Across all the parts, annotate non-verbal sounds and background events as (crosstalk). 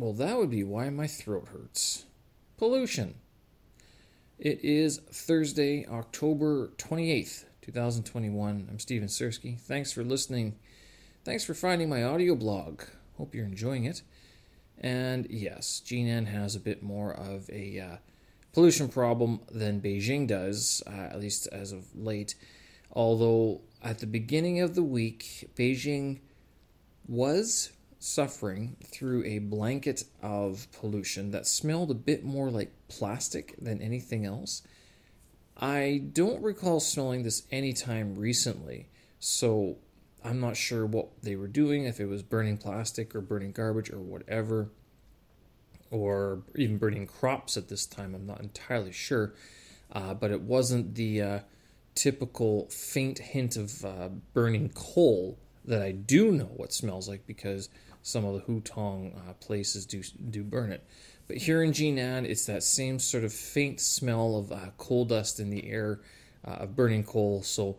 Well, that would be why my throat hurts. Pollution. It is Thursday, October 28th, 2021. I'm Steven Sersky. Thanks for listening. Thanks for finding my audio blog. Hope you're enjoying it. And yes, Jinan has a bit more of a uh, pollution problem than Beijing does, uh, at least as of late. Although at the beginning of the week, Beijing was suffering through a blanket of pollution that smelled a bit more like plastic than anything else. I don't recall smelling this anytime recently, so I'm not sure what they were doing, if it was burning plastic or burning garbage or whatever, or even burning crops at this time. I'm not entirely sure, uh, but it wasn't the uh, typical faint hint of uh, burning coal that I do know what smells like because some of the Hutong uh, places do do burn it. But here in Jinan, it's that same sort of faint smell of uh, coal dust in the air uh, of burning coal. So,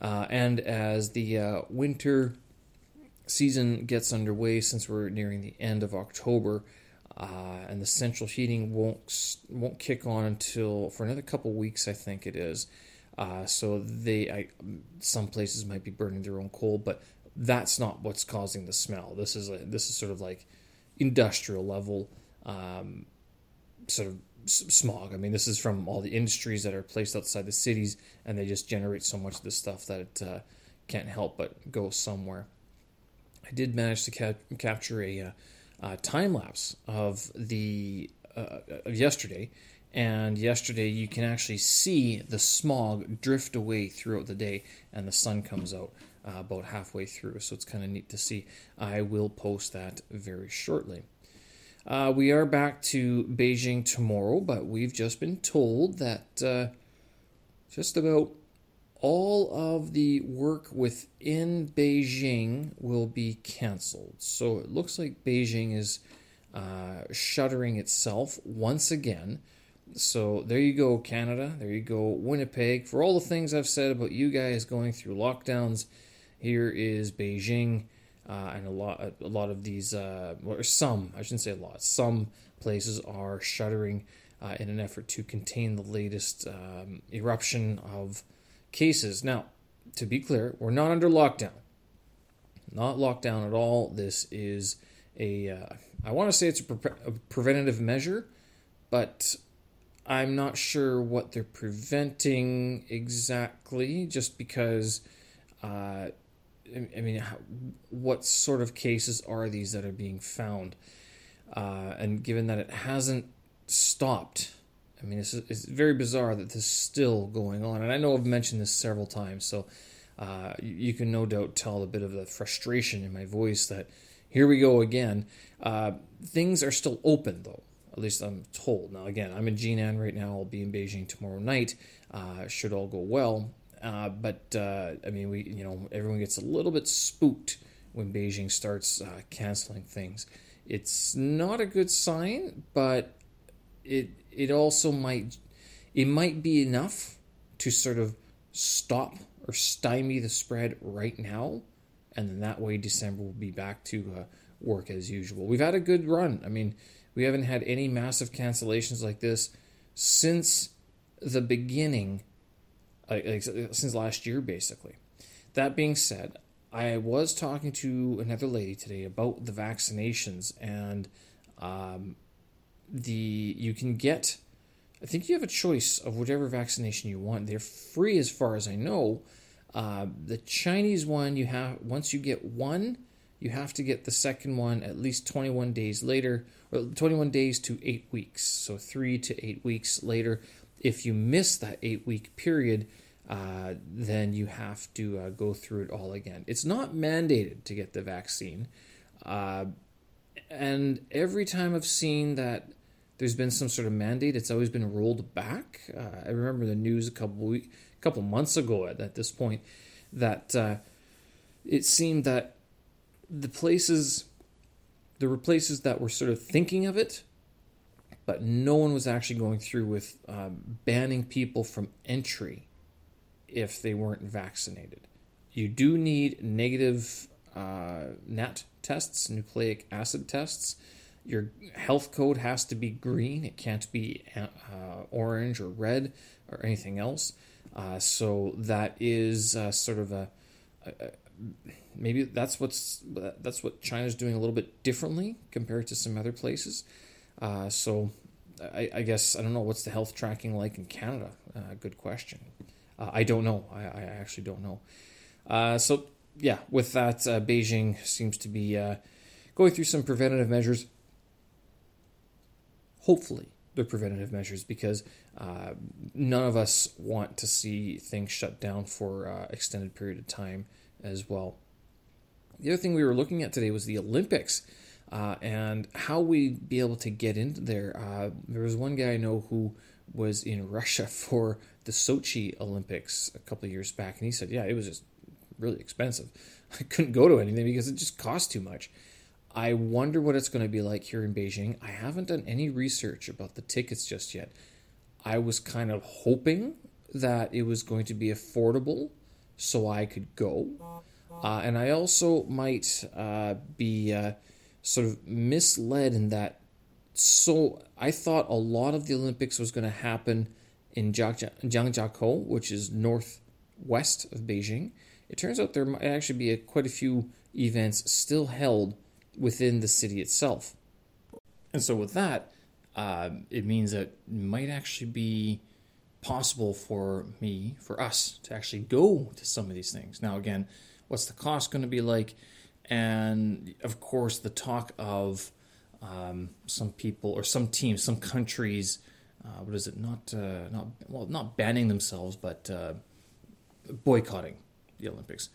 uh, and as the uh, winter season gets underway, since we're nearing the end of October, uh, and the central heating won't won't kick on until for another couple weeks, I think it is. Uh, so they, I, some places might be burning their own coal, but that's not what's causing the smell. This is a, this is sort of like industrial level um, sort of smog. I mean, this is from all the industries that are placed outside the cities, and they just generate so much of this stuff that it uh, can't help but go somewhere. I did manage to ca- capture a, uh, time lapse of the uh, of yesterday, and yesterday you can actually see the smog drift away throughout the day, and the sun comes out uh, about halfway through. So it's kind of neat to see. I will post that very shortly. Uh, we are back to Beijing tomorrow, but we've just been told that uh, just about all of the work within Beijing will be canceled. So it looks like Beijing is uh, shuttering itself once again. So there you go, Canada. There you go, Winnipeg. For all the things I've said about you guys going through lockdowns here is Beijing, uh, and a lot a lot of these, uh, or some I shouldn't say a lot, some places are shuttering uh, in an effort to contain the latest um, eruption of cases. Now, to be clear, we're not under lockdown. Not lockdown at all. This is a uh, I want to say it's a, pre- a preventative measure, but I'm not sure what they're preventing exactly, just because uh, I mean, how, what sort of cases are these that are being found? Uh, and given that it hasn't stopped, I mean, it's, it's very bizarre that this is still going on. And I know I've mentioned this several times, so uh, you, you, can no doubt tell a bit of the frustration in my voice that here we go again. Uh, things are still open, though. At least I'm told. Now, again, I'm in Jinan right now. I'll be in Beijing tomorrow night. Uh, should all go well. Uh, but uh, I mean, we you know everyone gets a little bit spooked when Beijing starts uh, canceling things. It's not a good sign, but it it also might it might be enough to sort of stop or stymie the spread right now, and then that way December will be back to uh, work as usual. We've had a good run. I mean, we haven't had any massive cancellations like this since the beginning like, since last year, basically. That being said, I was talking to another lady today about the vaccinations and um, the you can get. I think you have a choice of whatever vaccination you want. They're free as far as I know. Uh, the Chinese one, you have once you get one, you have to get the second one at least 21 days later, or 21 days to eight weeks. So three to eight weeks later. If you miss that eight week period, uh, then you have to uh, go through it all again. It's not mandated to get the vaccine. Uh, and every time I've seen that there's been some sort of mandate, it's always been rolled back. Uh, I remember the news a couple week, a couple months ago at, at this point that uh, it seemed that the places, there were places that were sort of thinking of it, but no one was actually going through with um, banning people from entry if they weren't vaccinated. You do need negative uh, NAT tests, nucleic acid tests, Your health code has to be green. It can't be uh, orange or red or anything else. Uh, so that is uh, sort of a, a, maybe that's what's that's what China's doing a little bit differently compared to some other places. Uh, so I, I, guess I don't know what's the health tracking like in Canada. Uh, good question. Uh, I don't know. I, I actually don't know. Uh, so yeah, with that, Beijing seems to be going through some preventative measures. Hopefully, they're preventative measures because uh, none of us want to see things shut down for uh, extended period of time as well. The other thing we were looking at today was the Olympics uh, and how we'd be able to get into there. Uh, there was one guy I know who was in Russia (laughs) for the Sochi Olympics a couple years back, and he said, "Yeah, it was just really expensive. (laughs) I couldn't go to anything because it just cost too much." I wonder what it's going to be like here in Beijing. I haven't done any research about the tickets just yet. I was kind of hoping that it was going to be affordable so I could go. Uh, and I also might uh, be uh, sort of misled in that. So I thought a lot of the Olympics was going to happen in Zhangjiakou, which is northwest of Beijing. It turns out there might actually be a, quite a few events still held within the city itself. And so, with that, uh, it means that it might actually be possible for me, for us, to actually go to some of these things. Now, again, what's the cost going to be like? And of course, the talk of um, some people or some teams, some countries, uh, what is it? Not uh, not well, not banning themselves, but uh, boycotting the Olympics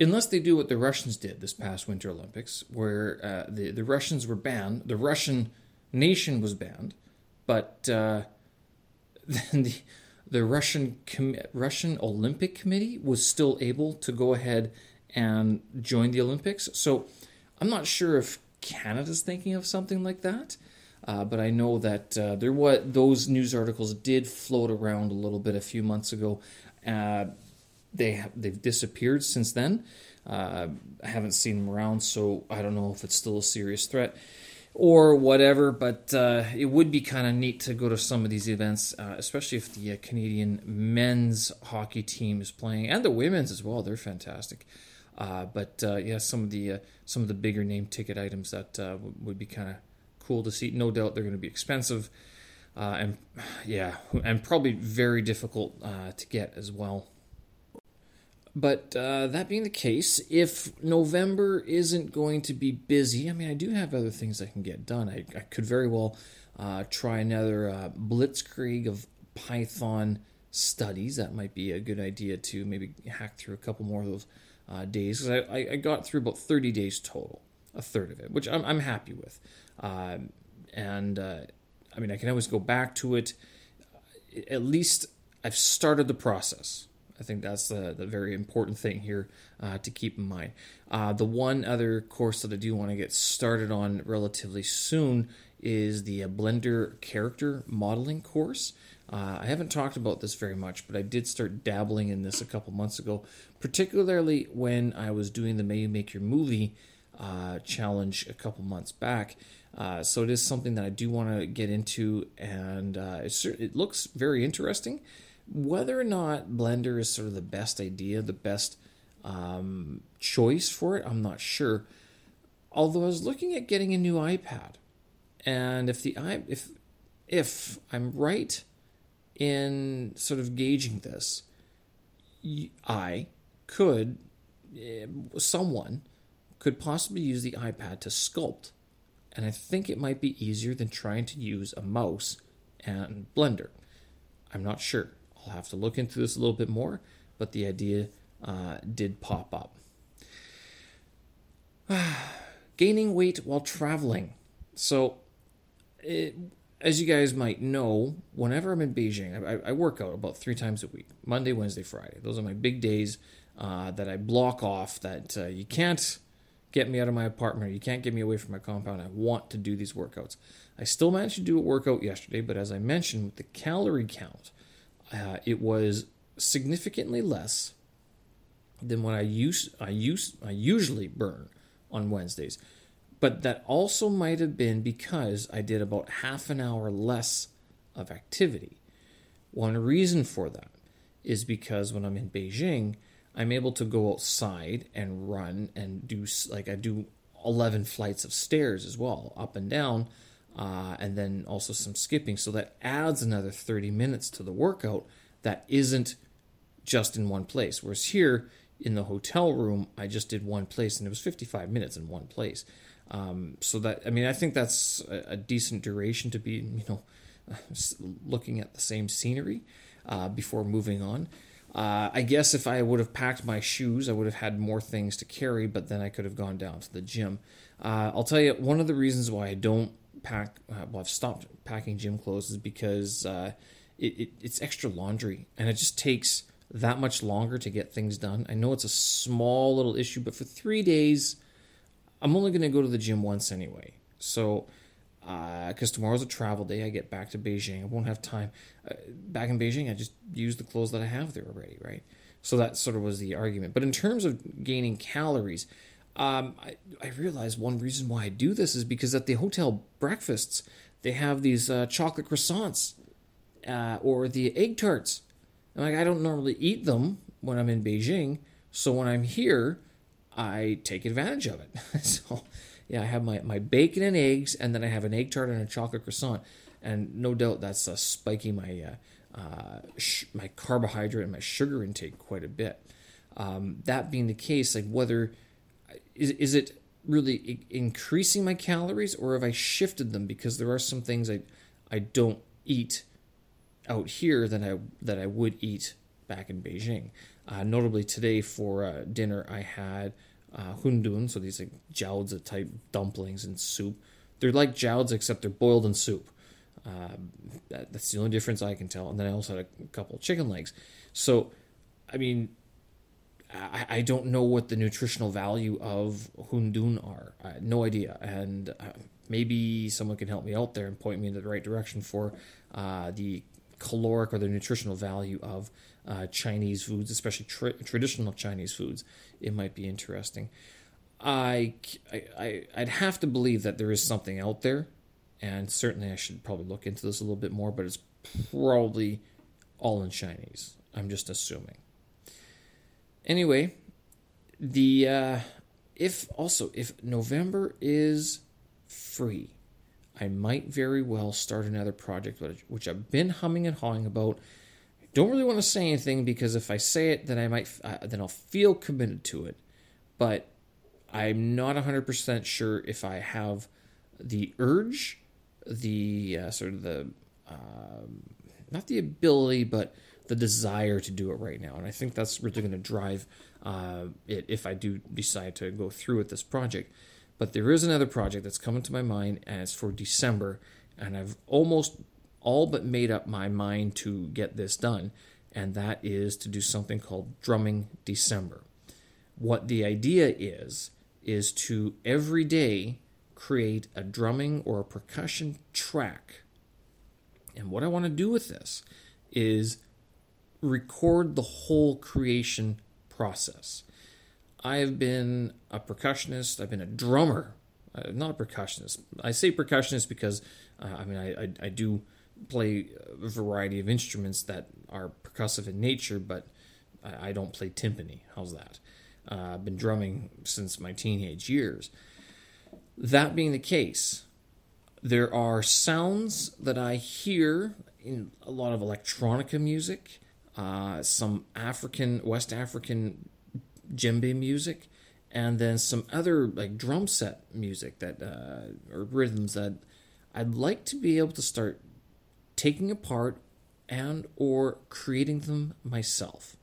unless they do what the Russians did this past Winter Olympics, where uh, the the Russians were banned, the Russian nation was banned, but uh, (laughs) the the Russian Russian Olympic Committee was still able to go ahead and join the Olympics. So I'm not sure if Canada's thinking of something like that. Uh, but I know that uh, there what those news articles did float around a little bit a few months ago. Uh, they they've disappeared since then. Uh, I haven't seen them around, so I don't know if it's still a serious threat or whatever. But uh, it would be kind of neat to go to some of these events, uh, especially if the uh, Canadian men's hockey team is playing and the women's as well. They're fantastic. Uh, but uh, yeah, some of the some of the bigger name ticket items that would be kind of cool to see. No doubt they're going to be expensive. and yeah, and probably very difficult to get as well. But uh, that being the case, if November isn't going to be busy, I mean, I do have other things I can get done. I, I could very well uh, try another uh, blitzkrieg of Python studies. That might be a good idea to maybe hack through a couple more of those uh, days. Because I, I, got through about 30 days total, a third of it, which I'm, I'm happy with. Um, and uh, I mean, I can always go back to it. At least I've started the process I think that's the, the very important thing here uh, to keep in mind. Uh, the one other course that I do want to get started on relatively soon is the uh, Blender character modeling course. Uh, I haven't talked about this very much, but I did start dabbling in this a couple months ago, particularly when I was doing the May You Make Your Movie uh, challenge a couple months back. Uh, so it is something that I do want to get into, and it, it looks very interesting. Whether or not Blender is sort of the best idea, the best um, choice for it, I'm not sure. Although I was looking at getting a new iPad, and if the if if I'm right in sort of gauging this, I could eh, someone could possibly use the iPad to sculpt, and I think it might be easier than trying to use a mouse and Blender. I'm not sure. I'll have to look into this a little bit more, but the idea uh, did pop up. (sighs) Gaining weight while traveling. So, it, as you guys might know, whenever I'm in Beijing, I, I, work out about three times a week Monday, Wednesday, Friday. Those are my big days uh, that I block off that uh, you can't get me out of my apartment. You can't get me away from my compound. I want to do these workouts. I still managed to do a workout yesterday, but as I mentioned, with the calorie count, uh, it was significantly less than what I use I use I usually burn on Wednesdays. but that also might have been because I did about half an hour less of activity. One reason for that is because when I'm in Beijing, I'm able to go outside and run and do like I do 11 flights of stairs as well, up and down, uh, and then also some skipping. So that adds another 30 minutes to the workout that isn't just in one place. Whereas here in the hotel room, I just did one place and it was 55 minutes in one place. Um, so that, I mean, I think that's a, a, decent duration to be, you know, (laughs) looking at the same scenery uh, before moving on. Uh, I guess if I would have packed my shoes, I would have had more things to carry, but then I could have gone down to the gym. Uh, I'll tell you, one of the reasons why I don't pack, uh, well, I've stopped packing gym clothes is because uh, it, it, it's extra laundry and it just takes that much longer to get things done. I know it's a small little issue, but for three days, I'm only going to go to the gym once anyway. So, because uh, tomorrow's a travel day, I get back to Beijing. I won't have time. Uh, back in Beijing, I just use the clothes that I have there already, right? So that sort of was the argument. But in terms of gaining calories, um, I, I one reason why I do this is because at the hotel breakfasts, they have these uh, chocolate croissants uh, or the egg tarts. And like I don't normally eat them when I'm in Beijing, so when I'm here, I take advantage of it. (laughs) so yeah, I have my, my bacon and eggs, and then I have an egg tart and a chocolate croissant, and no doubt that's uh, spiking my uh, uh, sh- my carbohydrate and my sugar intake quite a bit. Um, that being the case, like whether is is it really increasing my calories, or have I shifted them because there are some things I I don't eat out here than I that I would eat back in Beijing. Uh, notably today for uh, dinner, I had uh, hundun, so these like jiaozi type dumplings and soup. They're like jiaozi except they're boiled in soup. Uh, that, that's the only difference I can tell. And then I also had a couple chicken legs. So, I mean, I, I don't know what the nutritional value of hundun are. No idea. And uh, maybe someone can help me out there and point me in the right direction for uh, the caloric or the nutritional value of uh, Chinese foods, especially tra- traditional Chinese foods, it might be interesting. I, I, I'd have to believe that there is something out there, and certainly I should probably look into this a little bit more, but it's probably all in Chinese. I'm just assuming. Anyway, the uh, if also if November is free, I might very well start another project, which I've been humming and hawing about. Don't really want to say anything because if I say it, then I might, uh, then I'll feel committed to it. But I'm not 100% sure if I have the urge, the uh, sort of the, uh, not the ability, but the desire to do it right now. And I think that's really going to drive uh, it if I do decide to go through with this project. But there is another project that's coming to my mind, and it's for December. And I've almost all but made up my mind to get this done, and that is to do something called Drumming December. What the idea is, is to every day create a drumming or a percussion track. And what I want to do with this is record the whole creation process. I have been a percussionist. I've been a drummer, uh, not a percussionist. I say percussionist because uh, I mean I, I, I do play a variety of instruments that are percussive in nature, but I, I don't play timpani. How's that? Uh, I've been drumming since my teenage years. That being the case, there are sounds that I hear in a lot of electronica music, uh, some African, West African djembe music, and then some other like drum set music that uh, or rhythms that I'd like to be able to start taking apart and or creating them myself.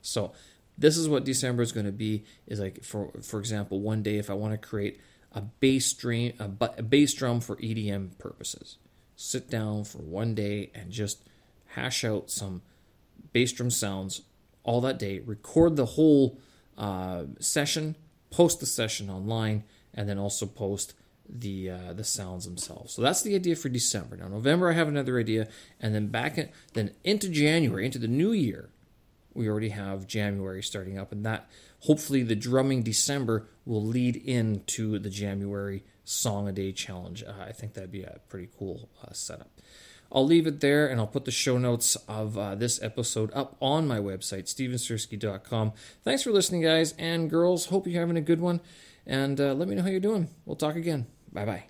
So this is what December is going to be. Is like for for example, one day if I want to create a bass drum a, a bass drum for EDM purposes, sit down for one day and just hash out some bass drum sounds all that day. Record the whole uh, session, post the session online, and then also post the uh, the sounds themselves. So that's the idea for December. Now November I have another idea, and then back in, then into January, into the new year, we already have January starting up, and that hopefully the drumming December will lead into the January song a day challenge. Uh, I think that'd be a pretty cool uh, setup. I'll leave it there and I'll put the show notes of uh, this episode up on my website, stevensersky.com. Thanks for listening, guys and girls. Hope you're having a good one. And uh, let me know how you're doing. We'll talk again. Bye bye.